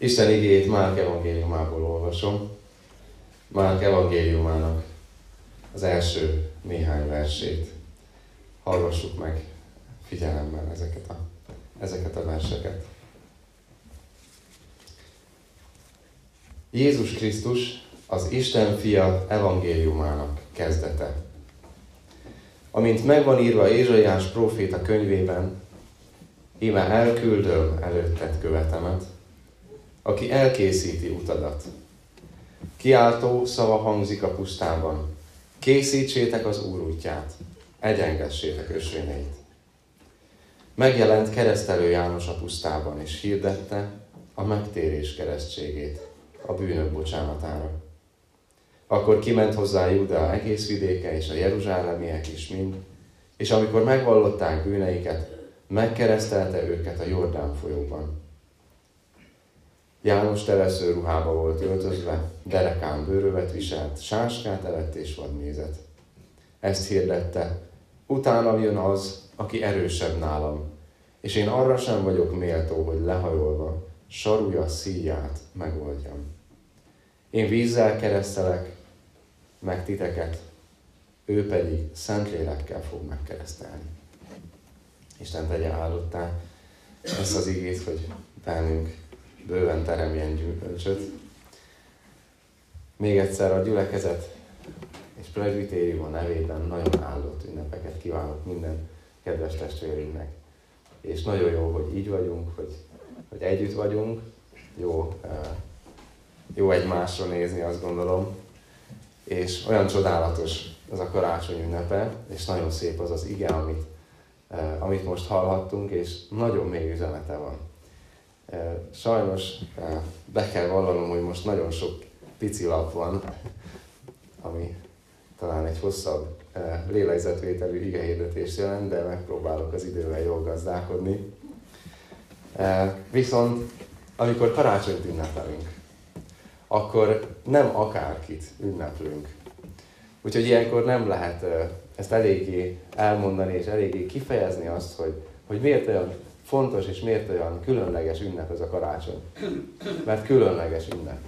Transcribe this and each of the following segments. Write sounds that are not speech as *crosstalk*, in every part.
Isten igéjét Márk evangéliumából olvasom. Márk evangéliumának az első néhány versét. Hallgassuk meg figyelemmel ezeket a, ezeket a verseket. Jézus Krisztus az Isten fia evangéliumának kezdete. Amint megvan írva Ézsaiás próféta könyvében, íme elküldöm előtted követemet, aki elkészíti utadat. Kiáltó szava hangzik a pusztában. Készítsétek az Úr útját, egyengessétek ösvényeit. Megjelent keresztelő János a pusztában, és hirdette a megtérés keresztségét a bűnök bocsánatára. Akkor kiment hozzá Júdea egész vidéke, és a jeruzsálemiek is mind, és amikor megvallották bűneiket, megkeresztelte őket a Jordán folyóban. János telesző ruhába volt öltözve, derekán bőrövet viselt, sáskát evett és vadnézet. Ezt hirdette, utána jön az, aki erősebb nálam, és én arra sem vagyok méltó, hogy lehajolva, sarúja szíját megoldjam. Én vízzel keresztelek, meg titeket, ő pedig Szentlélekkel fog megkeresztelni. Isten tegye áldottá ezt az igét, hogy bennünk bőven teremjen gyümölcsöt. Még egyszer a gyülekezet és presbitérium nevében nagyon áldott ünnepeket kívánok minden kedves testvérünknek. És nagyon jó, hogy így vagyunk, hogy, hogy együtt vagyunk. Jó, jó egymásra nézni, azt gondolom. És olyan csodálatos az a karácsony ünnepe, és nagyon szép az az ige, amit, amit most hallhattunk, és nagyon mély üzenete van Sajnos be kell vallanom, hogy most nagyon sok pici lap van, ami talán egy hosszabb lélegzetvételű igehirdetést jelent, de megpróbálok az idővel jól gazdálkodni. Viszont amikor karácsonyt ünnepelünk, akkor nem akárkit ünneplünk. Úgyhogy ilyenkor nem lehet ezt eléggé elmondani és eléggé kifejezni azt, hogy, hogy miért olyan fontos és miért olyan különleges ünnep ez a karácsony. Mert különleges ünnep.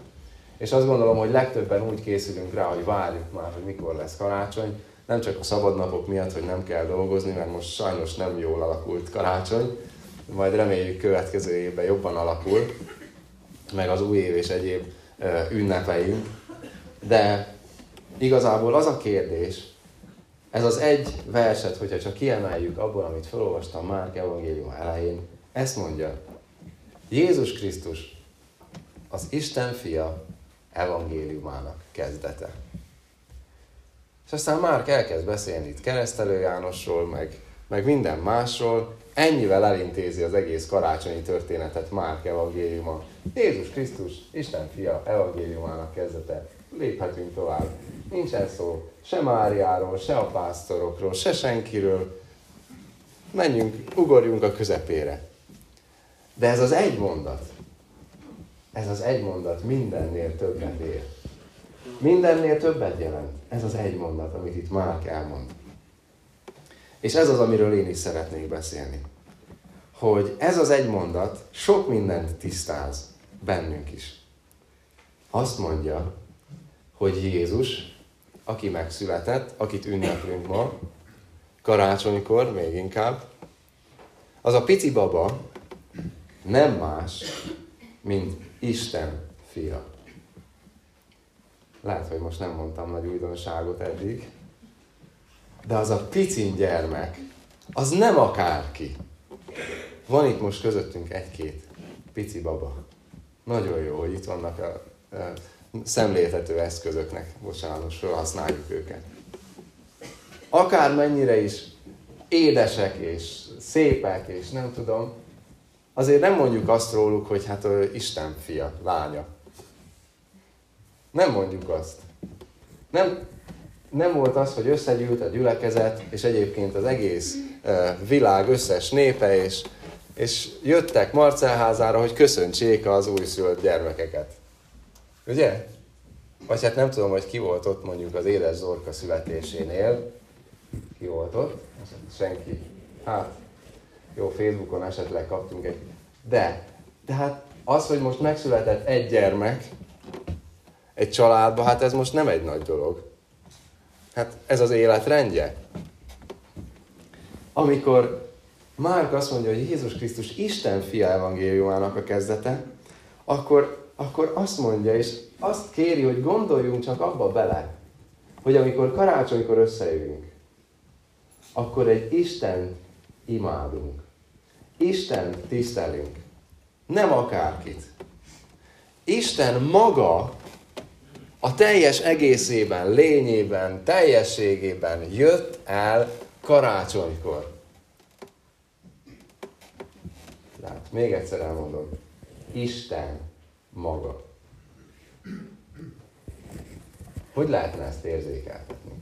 És azt gondolom, hogy legtöbben úgy készülünk rá, hogy várjuk már, hogy mikor lesz karácsony. Nem csak a szabadnapok miatt, hogy nem kell dolgozni, mert most sajnos nem jól alakult karácsony. Majd reméljük következő évben jobban alakul, meg az új év és egyéb ünnepeink. De igazából az a kérdés, ez az egy verset, hogyha csak kiemeljük abból, amit felolvastam Márk evangélium elején, ezt mondja, Jézus Krisztus az Isten fia evangéliumának kezdete. És aztán Márk elkezd beszélni itt keresztelő Jánosról, meg, meg minden másról, ennyivel elintézi az egész karácsonyi történetet Márk evangéliuma. Jézus Krisztus, Isten fia evangéliumának kezdete. Léphetünk tovább. Nincsen szó se Máriáról, se a pásztorokról, se senkiről. Menjünk, ugorjunk a közepére. De ez az egy mondat, ez az egy mondat mindennél többet ér. Mindennél többet jelent. Ez az egy mondat, amit itt Márk elmond. És ez az, amiről én is szeretnék beszélni. Hogy ez az egy mondat sok mindent tisztáz bennünk is. Azt mondja, hogy Jézus aki megszületett, akit ünneplünk ma, karácsonykor még inkább, az a pici baba nem más, mint Isten fia. Lehet, hogy most nem mondtam nagy újdonságot eddig, de az a pici gyermek, az nem akárki. Van itt most közöttünk egy-két pici baba. Nagyon jó, hogy itt vannak a, a szemléltető eszközöknek, bocsánat, felhasználjuk őket. Akár mennyire is édesek és szépek, és nem tudom, azért nem mondjuk azt róluk, hogy hát ő Isten fia, lánya. Nem mondjuk azt. Nem, nem volt az, hogy összegyűlt a gyülekezet, és egyébként az egész világ összes népe, és, és jöttek Marcelházára, hogy köszöntsék az újszülött gyermekeket. Ugye? Vagy hát nem tudom, hogy ki volt ott mondjuk az édes Zorka születésénél. Ki volt ott? Senki. Hát, jó, Facebookon esetleg kaptunk egy... De, de hát az, hogy most megszületett egy gyermek egy családba, hát ez most nem egy nagy dolog. Hát ez az élet rendje. Amikor Márk azt mondja, hogy Jézus Krisztus Isten fia evangéliumának a kezdete, akkor, akkor azt mondja, és azt kéri, hogy gondoljunk csak abba bele, hogy amikor karácsonykor összejövünk, akkor egy Isten imádunk. Isten tisztelünk. Nem akárkit. Isten maga a teljes egészében, lényében, teljességében jött el karácsonykor. Tehát még egyszer elmondom. Isten maga. Hogy lehetne ezt érzékeltetni?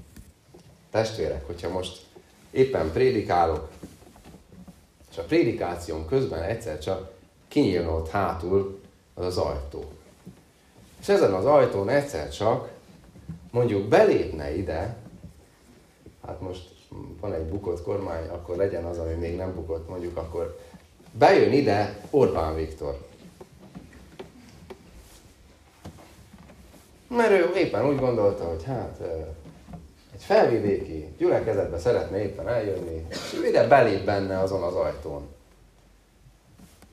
Testvérek, hogyha most éppen prédikálok, és a prédikáción közben egyszer csak kinyílna ott hátul az az ajtó. És ezen az ajtón egyszer csak mondjuk belépne ide, hát most van egy bukott kormány, akkor legyen az, ami még nem bukott, mondjuk akkor bejön ide Orbán Viktor. Mert ő éppen úgy gondolta, hogy hát egy felvidéki gyülekezetbe szeretne éppen eljönni, és ide belép benne azon az ajtón.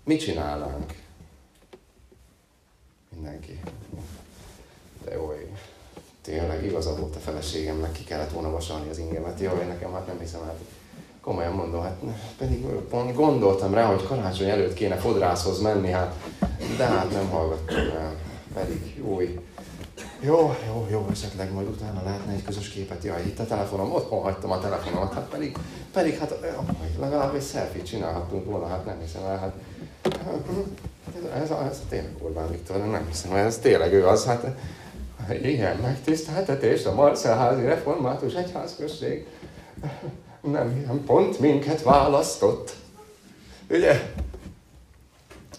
Mit csinálnánk? Mindenki. De jó, tényleg igaza volt a feleségemnek, ki kellett volna vasalni az ingemet. Én nekem hát nem hiszem, hát komolyan mondom, hát pedig pont gondoltam rá, hogy karácsony előtt kéne fodrászhoz menni, hát de hát nem hallgattam el. Pedig jó, jó, jó, jó, esetleg majd utána lehetne egy közös képet. Jaj, itt a telefonom, otthon hagytam a telefonomat, hát pedig, pedig hát legalább egy selfie csinálhattunk volna, hát nem hiszem el, hát ez, ez, ez tényleg Orbán Viktor, nem hiszem, ez tényleg ő az, hát ilyen megtiszteltetés a Marcelházi Református Egyházközség nem, nem pont minket választott. Ugye?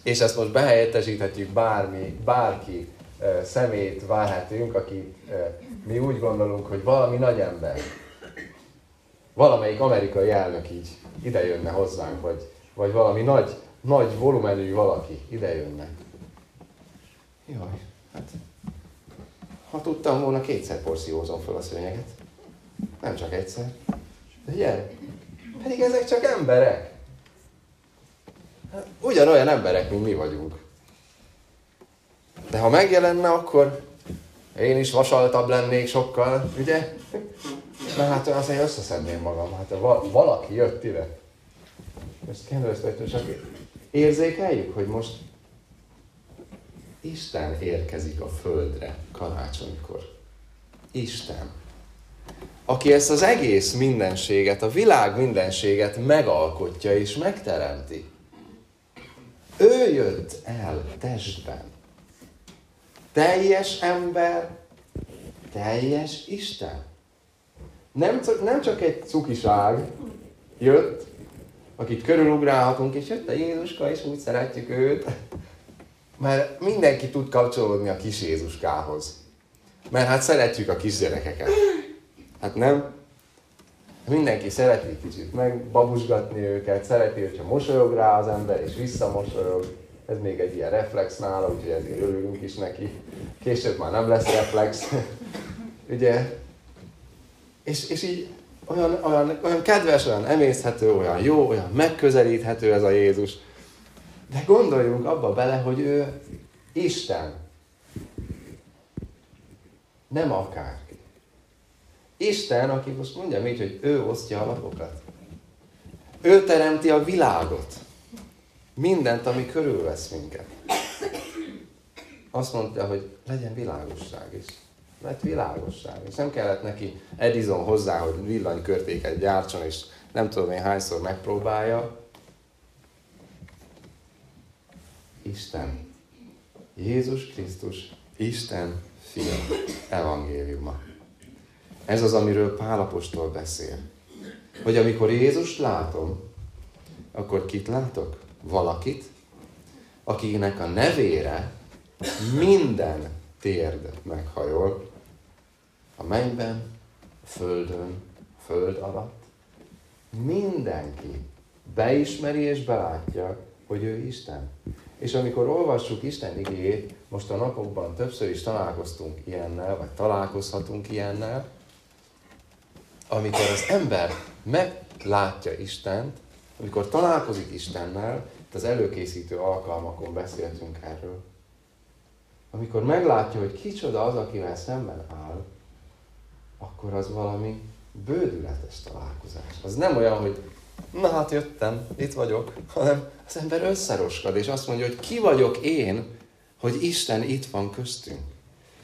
És ezt most behelyettesíthetjük bármi, bárki szemét várhatünk, akit mi úgy gondolunk, hogy valami nagy ember, valamelyik amerikai elnök így idejönne hozzánk, vagy, vagy valami nagy, nagy volumenű valaki idejönne. Jaj, hát ha tudtam volna, kétszer porszívózom fel a szőnyeget. Nem csak egyszer. De gyere, pedig ezek csak emberek. Hát, ugyanolyan emberek, mint mi vagyunk. De ha megjelenne, akkor én is vasaltabb lennék sokkal, ugye? Mert hát azért összeszedném magam. Hát valaki jött ide. Ezt kedves csak érzékeljük, hogy most Isten érkezik a földre karácsonykor. Isten. Aki ezt az egész mindenséget, a világ mindenséget megalkotja és megteremti. Ő jött el testben teljes ember, teljes Isten. Nem, nem csak egy cukiság jött, akit körülugrálhatunk, és jött a Jézuska, és úgy szeretjük őt, mert mindenki tud kapcsolódni a kis Jézuskához. Mert hát szeretjük a kisgyerekeket. Hát nem? Mindenki szereti kicsit megbabusgatni őket, szereti, hogyha mosolyog rá az ember, és visszamosolyog ez még egy ilyen reflex nála, úgyhogy ezért örülünk is neki. Később már nem lesz reflex. *laughs* Ugye? És, és így olyan, olyan, olyan kedves, olyan emészhető, olyan jó, olyan megközelíthető ez a Jézus. De gondoljunk abba bele, hogy ő Isten. Nem akárki. Isten, aki most mondja így, hogy ő osztja a lapokat. Ő teremti a világot mindent, ami körülvesz minket. Azt mondta, hogy legyen világosság is. Lett világosság. És nem kellett neki Edison hozzá, hogy villanykörtéket gyártson, és nem tudom én hányszor megpróbálja. Isten. Jézus Krisztus, Isten fia, evangéliuma. Ez az, amiről Pálapostól beszél. Hogy amikor Jézus látom, akkor kit látok? Valakit, akinek a nevére minden térd meghajol, a mennyben, a földön, a föld alatt. Mindenki beismeri és belátja, hogy ő Isten. És amikor olvassuk Isten igéjét, most a napokban többször is találkoztunk ilyennel, vagy találkozhatunk ilyennel, amikor az ember meglátja Istent, amikor találkozik Istennel, az előkészítő alkalmakon beszéltünk erről, amikor meglátja, hogy kicsoda az, akivel szemben áll, akkor az valami bődületes találkozás. Az nem olyan, hogy na hát jöttem, itt vagyok, hanem az ember összeroskad, és azt mondja, hogy ki vagyok én, hogy Isten itt van köztünk.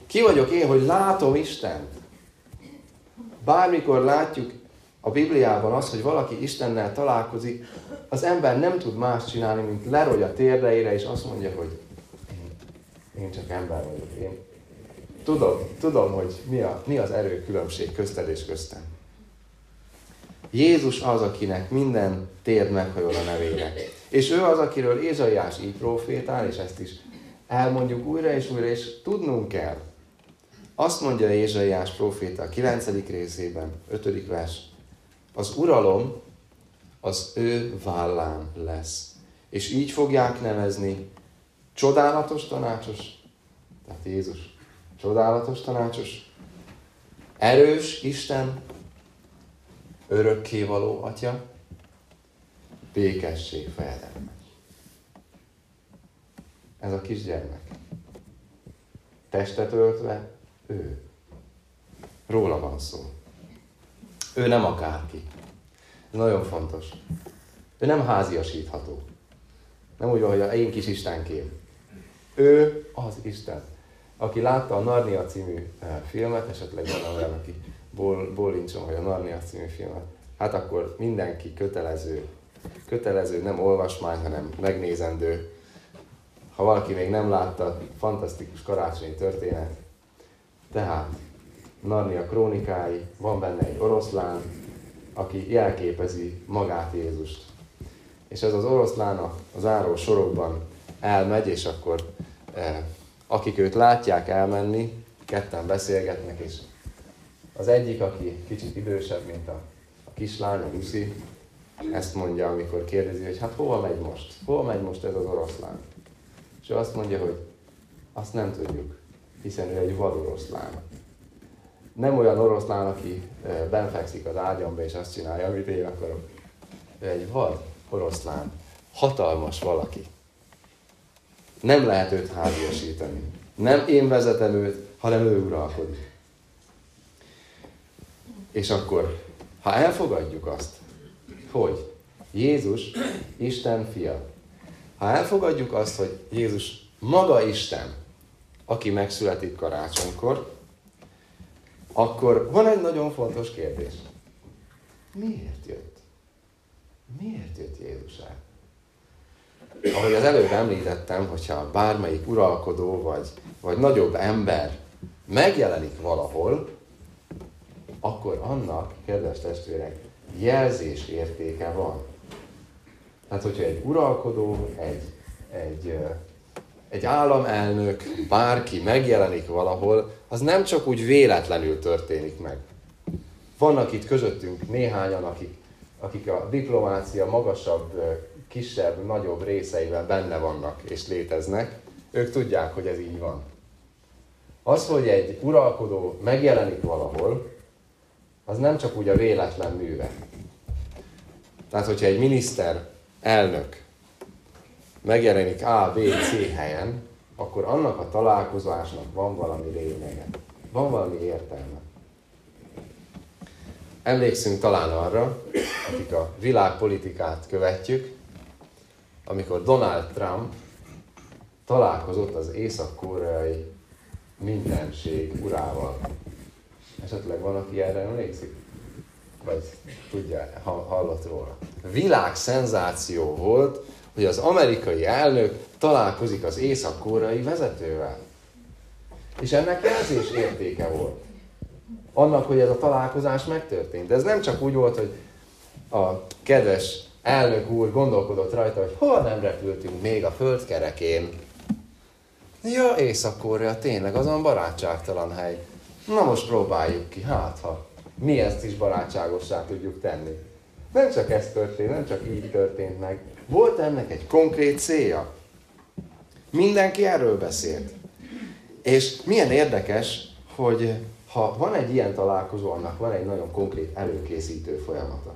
Ki vagyok én, hogy látom Istent. Bármikor látjuk a Bibliában azt, hogy valaki Istennel találkozik, az ember nem tud más csinálni, mint lerogy a térdeire, és azt mondja, hogy én, csak ember vagyok. Én tudom, tudom hogy mi, a, mi az erő különbség közted és köztem. Jézus az, akinek minden térd meghajol a nevére. És ő az, akiről Ézsaiás így profétál, és ezt is elmondjuk újra és újra, és tudnunk kell. Azt mondja Ézsaiás proféta a 9. részében, 5. vers, az uralom az ő vállán lesz. És így fogják nevezni csodálatos tanácsos, tehát Jézus csodálatos tanácsos, erős Isten, örökkévaló Atya, békesség fejedelme. Ez a kisgyermek. Testet öltve, ő. Róla van szó. Ő nem akárki. Ez nagyon fontos. Ő nem háziasítható. Nem úgy van, hogy a én kis Istenkém. Ő az Isten. Aki látta a Narnia című eh, filmet, esetleg van olyan, aki ból, bólincson, hogy a Narnia című filmet, hát akkor mindenki kötelező, kötelező, nem olvasmány, hanem megnézendő. Ha valaki még nem látta, fantasztikus karácsonyi történet. Tehát Narnia krónikái, van benne egy oroszlán, aki jelképezi magát Jézust. És ez az oroszlán az áró sorokban elmegy, és akkor eh, akik őt látják elmenni, ketten beszélgetnek, és az egyik, aki kicsit idősebb, mint a, a kislány, a Lucy, ezt mondja, amikor kérdezi, hogy hát hova megy most? Hova megy most ez az oroszlán? És ő azt mondja, hogy azt nem tudjuk, hiszen ő egy vadoroszlán nem olyan oroszlán, aki benfekszik az ágyamba, és azt csinálja, amit én akarok. Ő egy vad oroszlán, hatalmas valaki. Nem lehet őt háziasítani. Nem én vezetem őt, hanem ő uralkodik. És akkor, ha elfogadjuk azt, hogy Jézus Isten fia, ha elfogadjuk azt, hogy Jézus maga Isten, aki megszületik karácsonykor, akkor van egy nagyon fontos kérdés. Miért jött? Miért jött Jézus el? Ahogy az előbb említettem, hogyha bármelyik uralkodó vagy, vagy nagyobb ember megjelenik valahol, akkor annak, kedves testvérek, jelzés értéke van. Tehát, hogyha egy uralkodó, egy, egy egy államelnök, bárki megjelenik valahol, az nem csak úgy véletlenül történik meg. Vannak itt közöttünk néhányan, akik, akik a diplomácia magasabb, kisebb, nagyobb részeiben benne vannak és léteznek. Ők tudják, hogy ez így van. Az, hogy egy uralkodó megjelenik valahol, az nem csak úgy a véletlen műve. Tehát, hogyha egy miniszter, elnök megjelenik A, B, C helyen, akkor annak a találkozásnak van valami lényege, van valami értelme. Emlékszünk talán arra, akik a világpolitikát követjük, amikor Donald Trump találkozott az észak-koreai mindenség urával. Esetleg van, aki erre emlékszik? Vagy tudja, hallott róla. Világ volt, hogy az amerikai elnök találkozik az észak-koreai vezetővel. És ennek jelzés értéke volt. Annak, hogy ez a találkozás megtörtént. De ez nem csak úgy volt, hogy a kedves elnök úr gondolkodott rajta, hogy hol nem repültünk még a földkerekén. Ja, Észak-Korea tényleg azon barátságtalan hely. Na most próbáljuk ki, hát ha mi ezt is barátságossá tudjuk tenni. Nem csak ez történt, nem csak így történt meg, volt ennek egy konkrét célja. Mindenki erről beszélt. És milyen érdekes, hogy ha van egy ilyen találkozó, annak van egy nagyon konkrét előkészítő folyamata.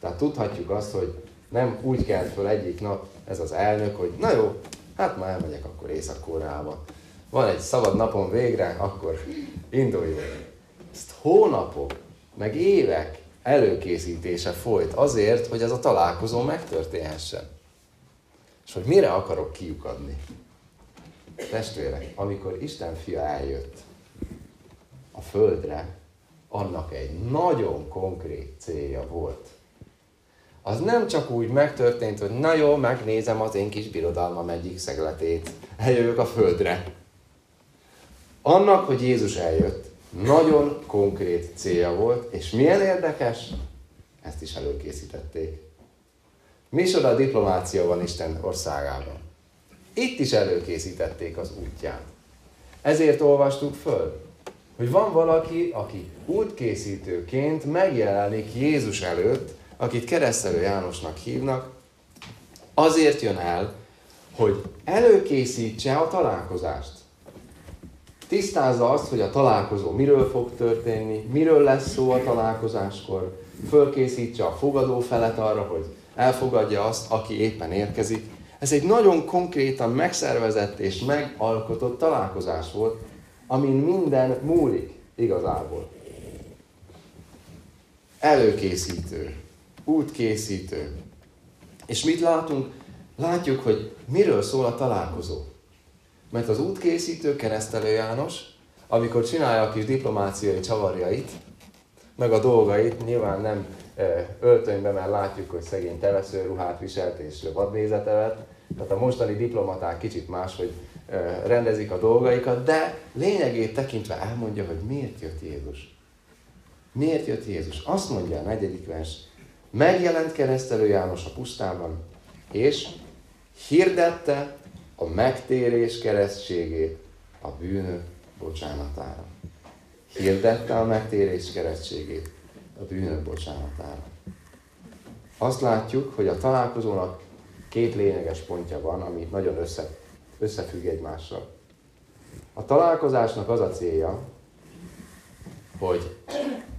Tehát tudhatjuk azt, hogy nem úgy kelt föl egyik nap ez az elnök, hogy na jó, hát már elmegyek akkor Észak-Koreába. Van egy szabad napon végre, akkor induljunk. Ezt hónapok, meg évek előkészítése folyt azért, hogy ez a találkozó megtörténhessen. És hogy mire akarok kiukadni? Testvérek, amikor Isten fia eljött a földre, annak egy nagyon konkrét célja volt. Az nem csak úgy megtörtént, hogy na jó, megnézem az én kis birodalmam egyik szegletét, eljövök a földre. Annak, hogy Jézus eljött, nagyon konkrét célja volt, és milyen érdekes, ezt is előkészítették. Micsoda diplomácia van Isten országában. Itt is előkészítették az útját. Ezért olvastuk föl, hogy van valaki, aki útkészítőként megjelenik Jézus előtt, akit keresztelő Jánosnak hívnak, azért jön el, hogy előkészítse a találkozást. Tisztázza azt, hogy a találkozó miről fog történni, miről lesz szó a találkozáskor, fölkészítse a fogadó felet arra, hogy elfogadja azt, aki éppen érkezik. Ez egy nagyon konkrétan megszervezett és megalkotott találkozás volt, amin minden múlik igazából. Előkészítő, útkészítő. És mit látunk? Látjuk, hogy miről szól a találkozó. Mert az útkészítő keresztelő János, amikor csinálja a kis diplomáciai csavarjait, meg a dolgait, nyilván nem öltönyben, mert látjuk, hogy szegény ruhát viselt és vadnézete vett, tehát a mostani diplomaták kicsit máshogy rendezik a dolgaikat, de lényegét tekintve elmondja, hogy miért jött Jézus. Miért jött Jézus? Azt mondja a negyedik vers, megjelent keresztelő János a pusztában, és hirdette a megtérés keresztségét a bűnök bocsánatára. Hirdette a megtérés keresztségét a bűnök bocsánatára. Azt látjuk, hogy a találkozónak két lényeges pontja van, ami nagyon össze, összefügg egymással. A találkozásnak az a célja, hogy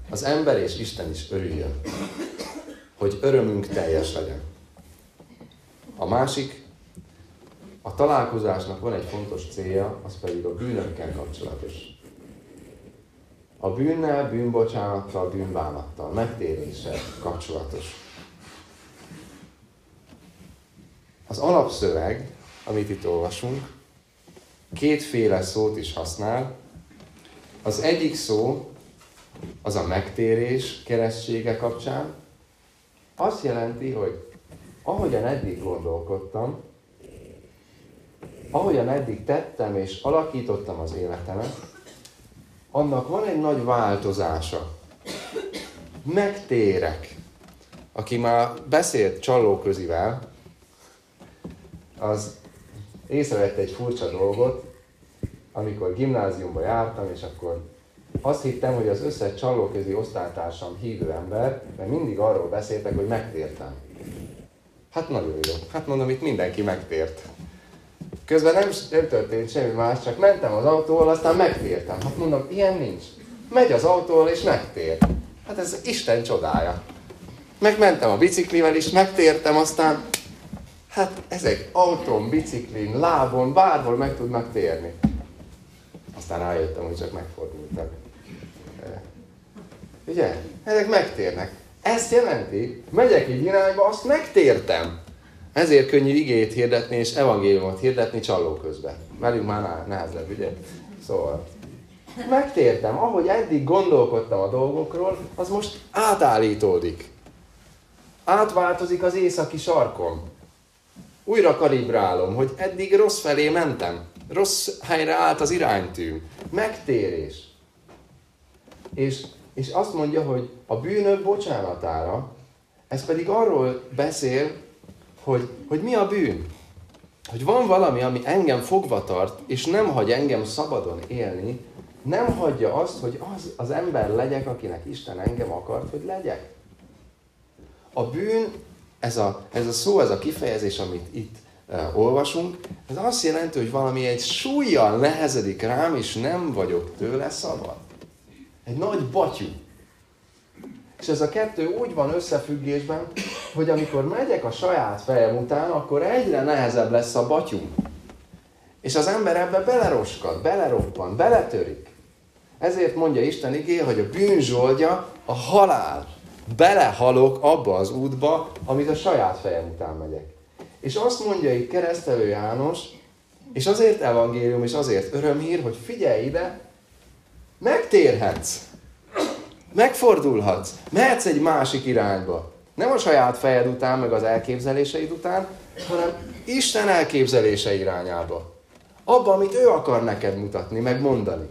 az ember és Isten is örüljön, hogy örömünk teljes legyen. A másik, a találkozásnak van egy fontos célja, az pedig a bűnökkel kapcsolatos. A bűnnel, bűnbocsánattal, bűnbánattal, megtéréssel kapcsolatos. Az alapszöveg, amit itt olvasunk, kétféle szót is használ. Az egyik szó az a megtérés keresztsége kapcsán. Azt jelenti, hogy ahogyan eddig gondolkodtam, ahogyan eddig tettem és alakítottam az életemet, annak van egy nagy változása. Megtérek. Aki már beszélt csalóközivel, az észrevette egy furcsa dolgot, amikor gimnáziumba jártam, és akkor azt hittem, hogy az összes csalóközi osztálytársam hívő ember, mert mindig arról beszéltek, hogy megtértem. Hát nagyon jó. Hát mondom, itt mindenki megtért. Közben nem, nem történt semmi más, csak mentem az autóval, aztán megtértem. Hát mondom, ilyen nincs. Megy az autóval és megtér. Hát ez Isten csodája. Megmentem a biciklivel is, megtértem, aztán Hát ezek autón, biciklin, lábon, bárhol meg tudnak térni. Aztán rájöttem, hogy csak megfordultak. Ugye? Ezek megtérnek. Ezt jelenti, megyek egy irányba, azt megtértem. Ezért könnyű igét hirdetni és evangéliumot hirdetni csaló közben. Velünk már nehezebb, ugye? Szóval, megtértem. Ahogy eddig gondolkodtam a dolgokról, az most átállítódik. Átváltozik az északi sarkon újra kalibrálom, hogy eddig rossz felé mentem. Rossz helyre állt az iránytű. Megtérés. És, és azt mondja, hogy a bűnök bocsánatára, ez pedig arról beszél, hogy, hogy mi a bűn. Hogy van valami, ami engem fogva tart, és nem hagy engem szabadon élni, nem hagyja azt, hogy az az ember legyek, akinek Isten engem akart, hogy legyek. A bűn ez a, ez a szó, ez a kifejezés, amit itt uh, olvasunk, ez azt jelenti, hogy valami egy súlyjal nehezedik rám, és nem vagyok tőle szabad. Egy nagy batyú. És ez a kettő úgy van összefüggésben, hogy amikor megyek a saját fejem után, akkor egyre nehezebb lesz a batyú. És az ember ebbe beleroskad, beleroppan, beletörik. Ezért mondja Isten igé, hogy a bűnzsoldja a halál. Belehalok abba az útba, amit a saját fejem után megyek. És azt mondja itt keresztelő János, és azért evangélium, és azért örömhír, hogy figyelj ide, megtérhetsz. Megfordulhatsz. Mehetsz egy másik irányba. Nem a saját fejed után, meg az elképzeléseid után, hanem Isten elképzelése irányába. Abba, amit ő akar neked mutatni, meg mondani.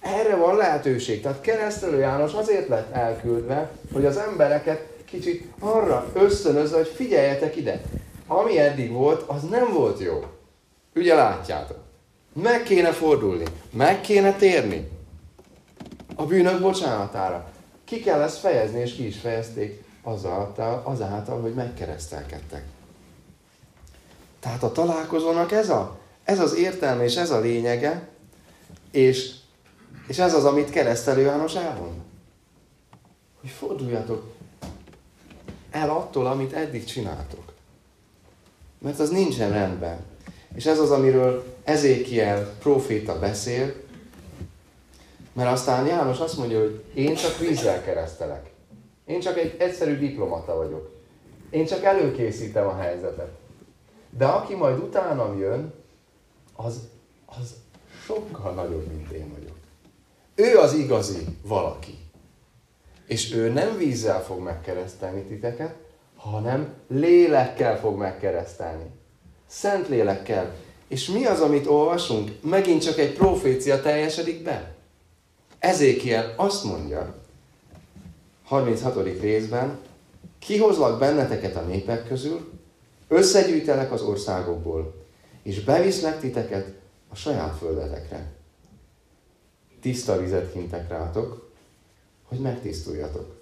Erre van lehetőség. Tehát keresztelő János azért lett elküldve, hogy az embereket kicsit arra ösztönözze, hogy figyeljetek ide. Ami eddig volt, az nem volt jó. Ugye látjátok. Meg kéne fordulni, meg kéne térni a bűnök bocsánatára. Ki kell ezt fejezni, és ki is fejezték azáltal, azáltal hogy megkeresztelkedtek. Tehát a találkozónak ez, a, ez az értelme és ez a lényege, és, és ez az, amit keresztelő János elmond. Hogy forduljatok el attól, amit eddig csináltok. Mert az nincsen rendben. És ez az, amiről Ezékiel proféta beszél, mert aztán János azt mondja, hogy én csak vízzel keresztelek. Én csak egy egyszerű diplomata vagyok. Én csak előkészítem a helyzetet. De aki majd utánam jön, az, az sokkal nagyobb, mint én vagyok. Ő az igazi valaki. És ő nem vízzel fog megkeresztelni titeket, hanem lélekkel fog megkeresztelni. Szent lélekkel. És mi az, amit olvasunk? Megint csak egy profécia teljesedik be. Ezékiel azt mondja, 36. részben, kihozlak benneteket a népek közül, összegyűjtelek az országokból, és beviszlek titeket a saját földetekre. Tiszta vizet hintek rátok, hogy megtisztuljatok.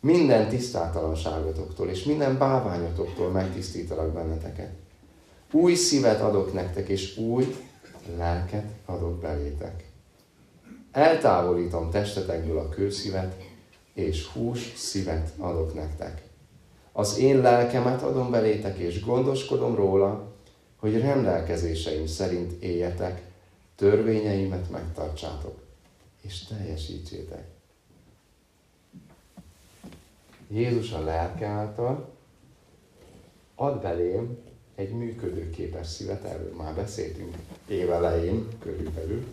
Minden tisztátalanságotoktól és minden báványotoktól megtisztítalak benneteket. Új szívet adok nektek, és új lelket adok belétek. Eltávolítom testetekből a kőszívet, és hús szívet adok nektek. Az én lelkemet adom belétek, és gondoskodom róla, hogy rendelkezéseim szerint éljetek, törvényeimet megtartsátok, és teljesítsétek. Jézus a lelke által ad belém egy működőképes szívet, erről már beszéltünk évelején körülbelül,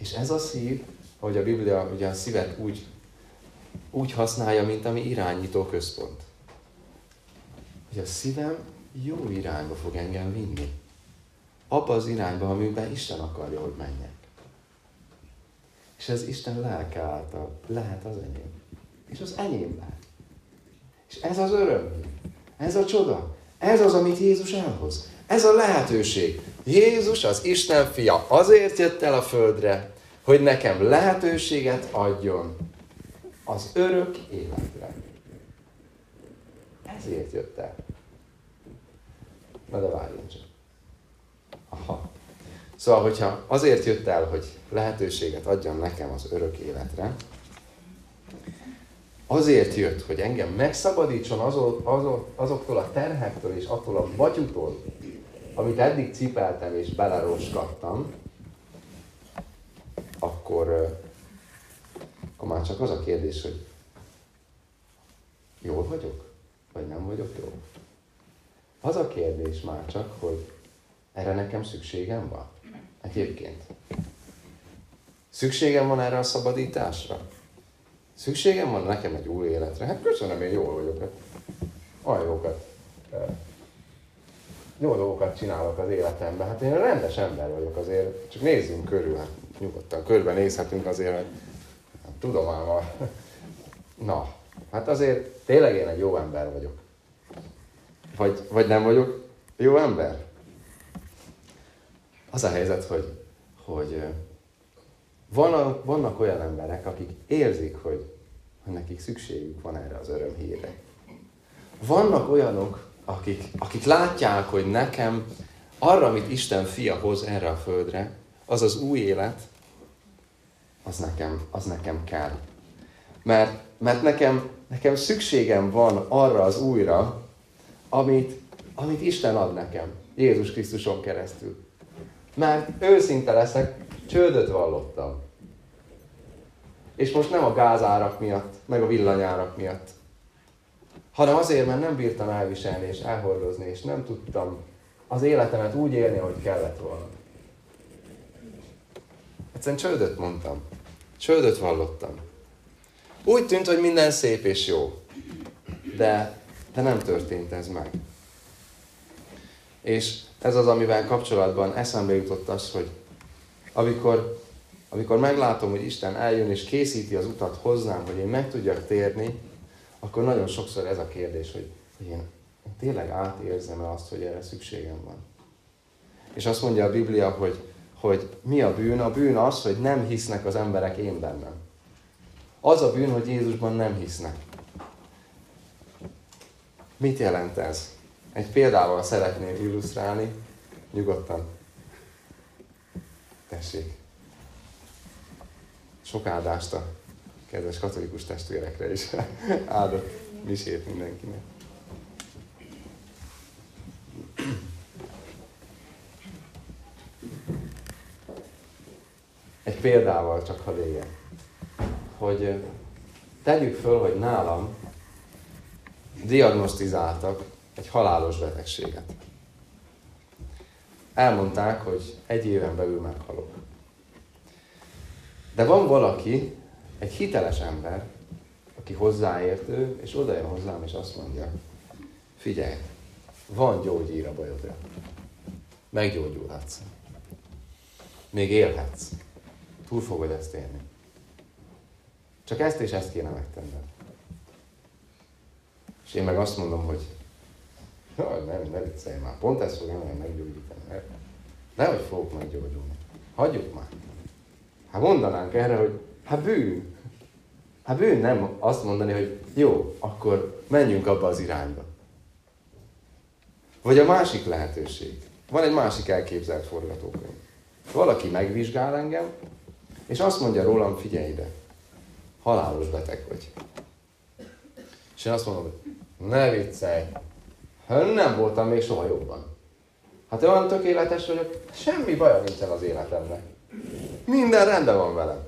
és ez a szív, ahogy a Biblia ugye a szívet úgy, úgy használja, mint ami irányító központ. Hogy a szívem jó irányba fog engem vinni. Abba az irányba, amiben Isten akarja, hogy menjek. És ez Isten lelke által lehet az enyém. És az enyém lehet. És ez az öröm. Ez a csoda. Ez az, amit Jézus elhoz. Ez a lehetőség. Jézus, az Isten fia, azért jött el a földre, hogy nekem lehetőséget adjon az örök életre. Ezért jött el. Na de várjunk csak. Aha. Szóval, hogyha azért jött el, hogy lehetőséget adjon nekem az örök életre, azért jött, hogy engem megszabadítson azok, azok, azoktól a terhektől és attól a batyutól, amit eddig cipeltem és beleroskattam, akkor, akkor már csak az a kérdés, hogy jól vagyok, vagy nem vagyok jól. Az a kérdés már csak, hogy erre nekem szükségem van. Egyébként. Szükségem van erre a szabadításra? Szükségem van nekem egy új életre? Hát köszönöm, én jól vagyok. Hát, olyan jókat, jó dolgokat csinálok az életemben. Hát én rendes ember vagyok azért, csak nézzünk körül. Hát nyugodtan körbenézhetünk azért, hát, tudom ám a... Na, hát azért tényleg én egy jó ember vagyok. Vagy, vagy nem vagyok jó ember? Az a helyzet, hogy, hogy van, vannak olyan emberek, akik érzik, hogy, hogy nekik szükségük van erre az örömhírre. Vannak olyanok, akik, akik látják, hogy nekem arra, amit Isten fia hoz erre a földre, az az új élet, az nekem, az nekem kell. Mert, mert nekem, nekem szükségem van arra az újra, amit, amit Isten ad nekem, Jézus Krisztuson keresztül. Mert őszinte leszek, csődöt vallottam. És most nem a gázárak miatt, meg a villanyárak miatt, hanem azért, mert nem bírtam elviselni és elhordozni, és nem tudtam az életemet úgy élni, ahogy kellett volna. Egyszerűen csődöt mondtam. Csődöt vallottam. Úgy tűnt, hogy minden szép és jó. De, de nem történt ez meg. És ez az, amivel kapcsolatban eszembe jutott az, hogy amikor, amikor meglátom, hogy Isten eljön és készíti az utat hozzám, hogy én meg tudjak térni, akkor nagyon sokszor ez a kérdés, hogy, hogy én, én tényleg átérzem-e azt, hogy erre szükségem van. És azt mondja a Biblia, hogy, hogy mi a bűn? A bűn az, hogy nem hisznek az emberek én bennem. Az a bűn, hogy Jézusban nem hisznek. Mit jelent ez? Egy példával szeretném illusztrálni, nyugodtan. Tessék. Sok áldást a kedves katolikus testvérekre is. *laughs* Áldott misét mindenkinek. Példával csak ha légyen. Hogy tegyük föl, hogy nálam diagnosztizáltak egy halálos betegséget. Elmondták, hogy egy éven belül meghalok. De van valaki, egy hiteles ember, aki hozzáértő, és oda jön hozzám, és azt mondja, figyelj, van gyógyír a bajodra. Meggyógyulhatsz. Még élhetsz. Túl fogod ezt élni. Csak ezt és ezt kéne megtenned. És én meg azt mondom, hogy Jaj, nem, ne viccelj már. Pont ezt fogja engem meggyógyítani. Nehogy fogok meggyógyulni. Hagyjuk már. Hát mondanánk erre, hogy hát bűn. Hát bűn nem azt mondani, hogy jó, akkor menjünk abba az irányba. Vagy a másik lehetőség. Van egy másik elképzelt forgatókönyv. Valaki megvizsgál engem, és azt mondja rólam, figyelj ide, halálos beteg vagy. És én azt mondom, ne viccelj, nem voltam még soha jobban. Hát olyan tökéletes vagyok, semmi baja nincsen az életemnek. Minden rendben van velem.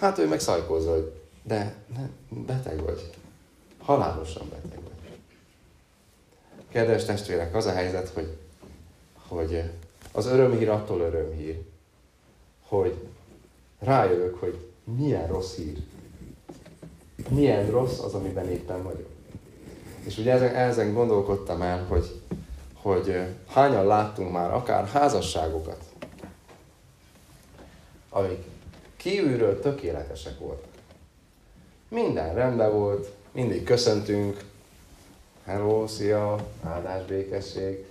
Hát ő meg szajkózza, hogy de ne, beteg vagy. Halálosan beteg vagy. Kedves testvérek, az a helyzet, hogy, hogy az örömhír attól örömhír, hogy rájövök, hogy milyen rossz hír. Milyen rossz az, amiben éppen vagyok. És ugye ezen, ezen gondolkodtam el, hogy, hogy hányan láttunk már akár házasságokat, amik kívülről tökéletesek voltak. Minden rendben volt, mindig köszöntünk, hello, szia, áldás, békesség.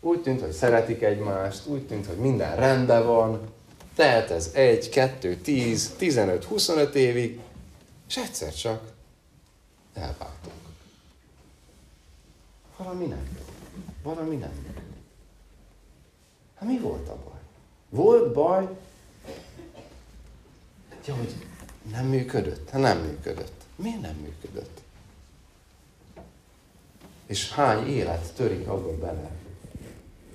Úgy tűnt, hogy szeretik egymást, úgy tűnt, hogy minden rendben van, tehát ez egy, kettő, tíz, tizenöt, huszonöt évig, és egyszer csak elváltunk. Valami nem Valami nem Hát mi volt a baj? Volt baj? Ja, hogy nem működött? Hát nem működött. Miért nem működött? És hány élet törik abba bele,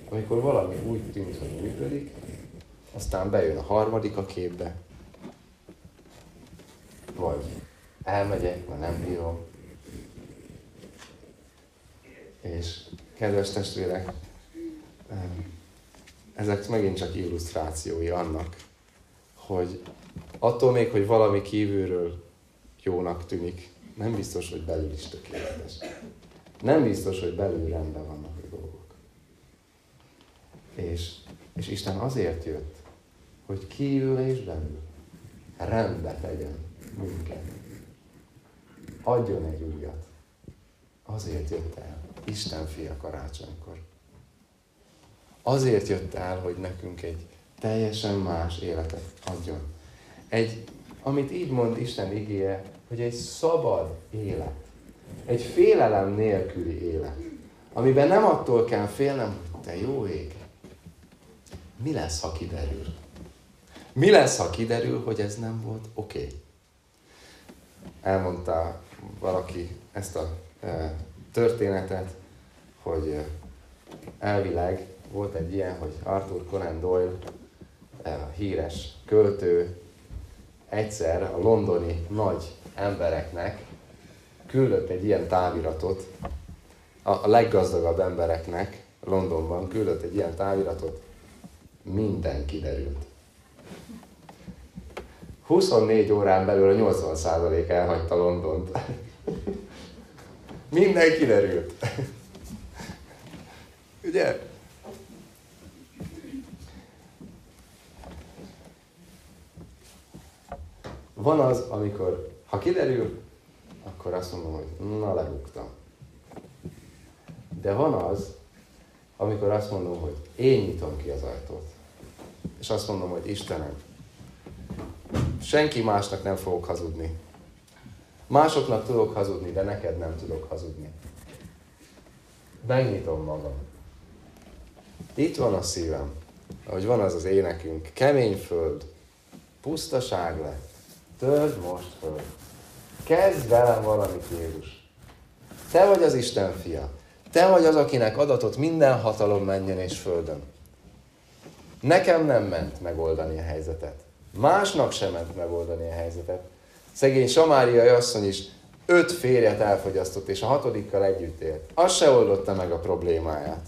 amikor valami úgy tűnt, hogy működik, aztán bejön a harmadik a képbe, vagy elmegyek, mert nem bírom, és kedves testvérek, ezek megint csak illusztrációi annak, hogy attól még, hogy valami kívülről jónak tűnik, nem biztos, hogy belül is tökéletes. Nem biztos, hogy belül rendben vannak a dolgok. És, és Isten azért jött, hogy kívül és belül rendbe tegyen minket. Adjon egy újat. Azért jött el. Isten fia karácsonykor. Azért jött el, hogy nekünk egy teljesen más életet adjon. Egy, amit így mond Isten igéje, hogy egy szabad élet. Egy félelem nélküli élet. Amiben nem attól kell félnem, hogy te jó ég. Mi lesz, ha kiderül? Mi lesz, ha kiderül, hogy ez nem volt oké? Okay? Elmondta valaki ezt a e, történetet, hogy e, elvileg volt egy ilyen, hogy Arthur Conan Doyle, e, a híres költő, egyszer a londoni nagy embereknek küldött egy ilyen táviratot, a leggazdagabb embereknek Londonban küldött egy ilyen táviratot, minden kiderült. 24 órán belül a 80% elhagyta Londont. Minden kiderült. Ugye? Van az, amikor, ha kiderül, akkor azt mondom, hogy na, lebuktam. De van az, amikor azt mondom, hogy én nyitom ki az ajtót. És azt mondom, hogy Istenem, senki másnak nem fogok hazudni. Másoknak tudok hazudni, de neked nem tudok hazudni. Megnyitom magam. Itt van a szívem, ahogy van az az énekünk. Kemény föld, pusztaság lett, Töltsd most föl. Kezd velem valamit, Jézus. Te vagy az Isten fia. Te vagy az, akinek adatot minden hatalom menjen és földön. Nekem nem ment megoldani a helyzetet. Másnak sem ment megoldani a helyzetet. Szegény Samáriai asszony is öt férjet elfogyasztott, és a hatodikkal együtt élt. Az se oldotta meg a problémáját.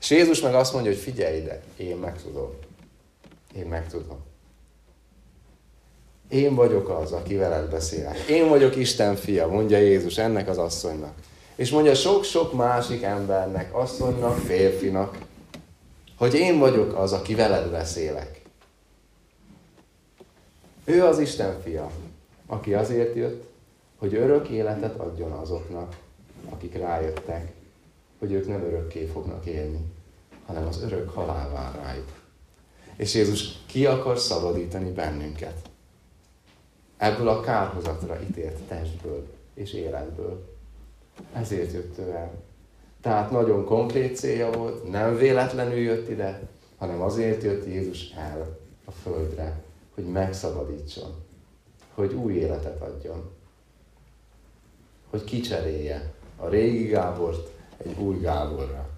És Jézus meg azt mondja, hogy figyelj ide, én meg tudom. Én meg tudom. Én vagyok az, aki veled beszélek. Én vagyok Isten fia, mondja Jézus ennek az asszonynak. És mondja sok-sok másik embernek, asszonynak, férfinak, hogy én vagyok az, aki veled beszélek. Ő az Isten fia, aki azért jött, hogy örök életet adjon azoknak, akik rájöttek, hogy ők nem örökké fognak élni, hanem az örök halál vár rájuk. És Jézus ki akar szabadítani bennünket ebből a kárhozatra ítélt testből és életből. Ezért jött ő el. Tehát nagyon konkrét célja volt, nem véletlenül jött ide, hanem azért jött Jézus el a földre, hogy megszabadítson, hogy új életet adjon, hogy kicserélje a régi Gábort egy új Gáborra,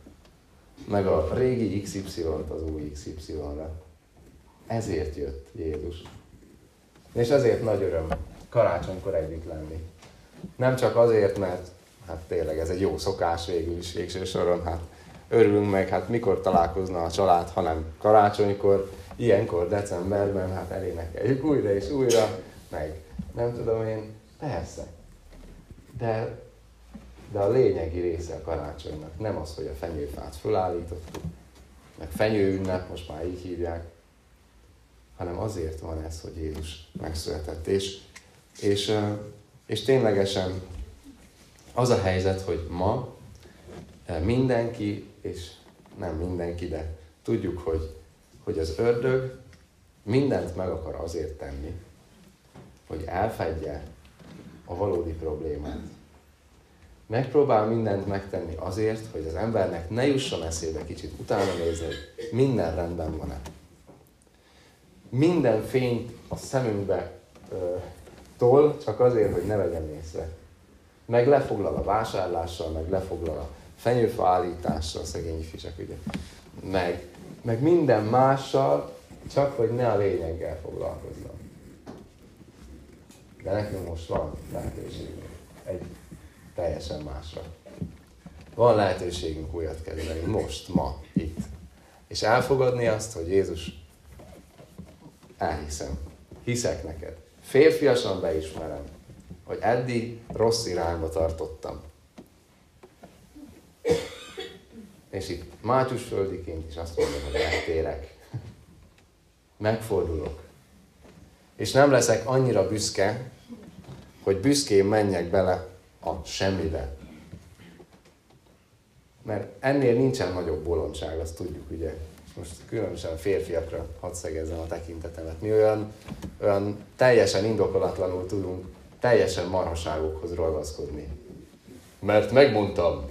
meg a régi XY-t az új XY-ra. Ezért jött Jézus. És ezért nagy öröm karácsonykor együtt lenni. Nem csak azért, mert hát tényleg ez egy jó szokás végül is végső soron, hát örülünk meg, hát mikor találkozna a család, hanem karácsonykor, ilyenkor decemberben, hát elénekeljük újra és újra, meg nem tudom én, persze. De, de a lényegi része a karácsonynak nem az, hogy a fenyőfát fölállítottuk, meg fenyőünnep, most már így hívják, hanem azért van ez, hogy Jézus megszületett. És, és, és ténylegesen az a helyzet, hogy ma mindenki, és nem mindenki, de tudjuk, hogy, hogy az ördög mindent meg akar azért tenni, hogy elfedje a valódi problémát. Megpróbál mindent megtenni azért, hogy az embernek ne jusson eszébe kicsit utána nézni, hogy minden rendben van-e minden fényt a szemünkbe ö, tol, csak azért, hogy ne vegyen észre. Meg lefoglal a vásárlással, meg lefoglal a fenyőfa állítással, szegény ifjúság, ugye. Meg, meg minden mással, csak hogy ne a lényeggel foglalkozzon. De nekünk most van lehetőségünk egy teljesen másra. Van lehetőségünk újat kezdeni, most, ma, itt. És elfogadni azt, hogy Jézus elhiszem. Hiszek neked. Férfiasan beismerem, hogy eddig rossz irányba tartottam. És itt Mátyus földiként is azt mondom, hogy eltérek. Megfordulok. És nem leszek annyira büszke, hogy büszkén menjek bele a semmibe. Mert ennél nincsen nagyobb bolondság, azt tudjuk, ugye? most különösen férfiakra hadd szegezzem a tekintetemet. Mi olyan, olyan teljesen indokolatlanul tudunk teljesen marhaságokhoz ragaszkodni. mert megmondtam.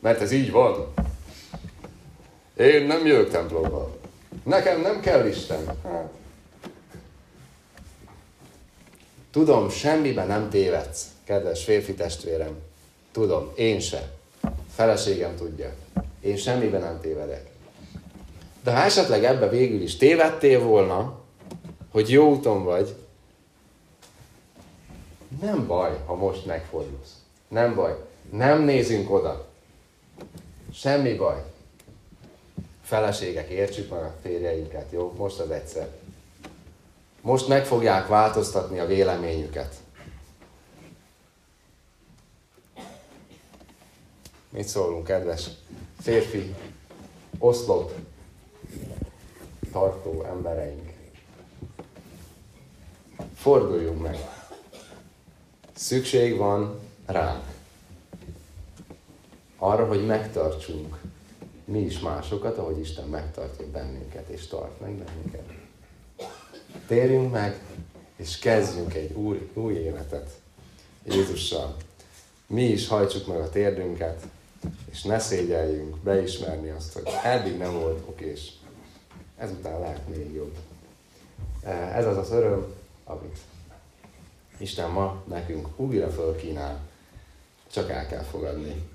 Mert ez így van. Én nem jövök templomba. Nekem nem kell Isten. Hát. Tudom, semmiben nem tévedsz, kedves férfi testvérem. Tudom, én se. Feleségem tudja. Én semmiben nem tévedek. De ha esetleg ebbe végül is tévedtél volna, hogy jó úton vagy, nem baj, ha most megfordulsz. Nem baj. Nem nézünk oda. Semmi baj. Feleségek, értsük meg a férjeinket, jó? Most az egyszer. Most meg fogják változtatni a véleményüket. Mit szólunk, kedves férfi, oszlop, tartó embereink? Forduljunk meg. Szükség van ránk. Arra, hogy megtartsunk mi is másokat, ahogy Isten megtartja bennünket és tart meg bennünket. Térjünk meg, és kezdjünk egy új, új életet Jézussal. Mi is hajtsuk meg a térdünket, és ne szégyeljünk beismerni azt, hogy eddig nem volt okés. Ezután lehet még jobb. Ez az az öröm, amit Isten ma nekünk újra fölkínál, csak el kell fogadni.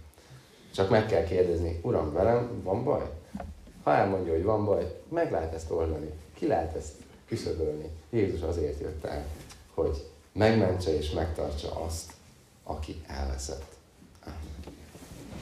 Csak meg kell kérdezni, Uram, velem van baj? Ha elmondja, hogy van baj, meg lehet ezt oldani. Ki lehet ezt küszöbölni? Jézus azért jött el, hogy megmentse és megtartsa azt, aki elveszett.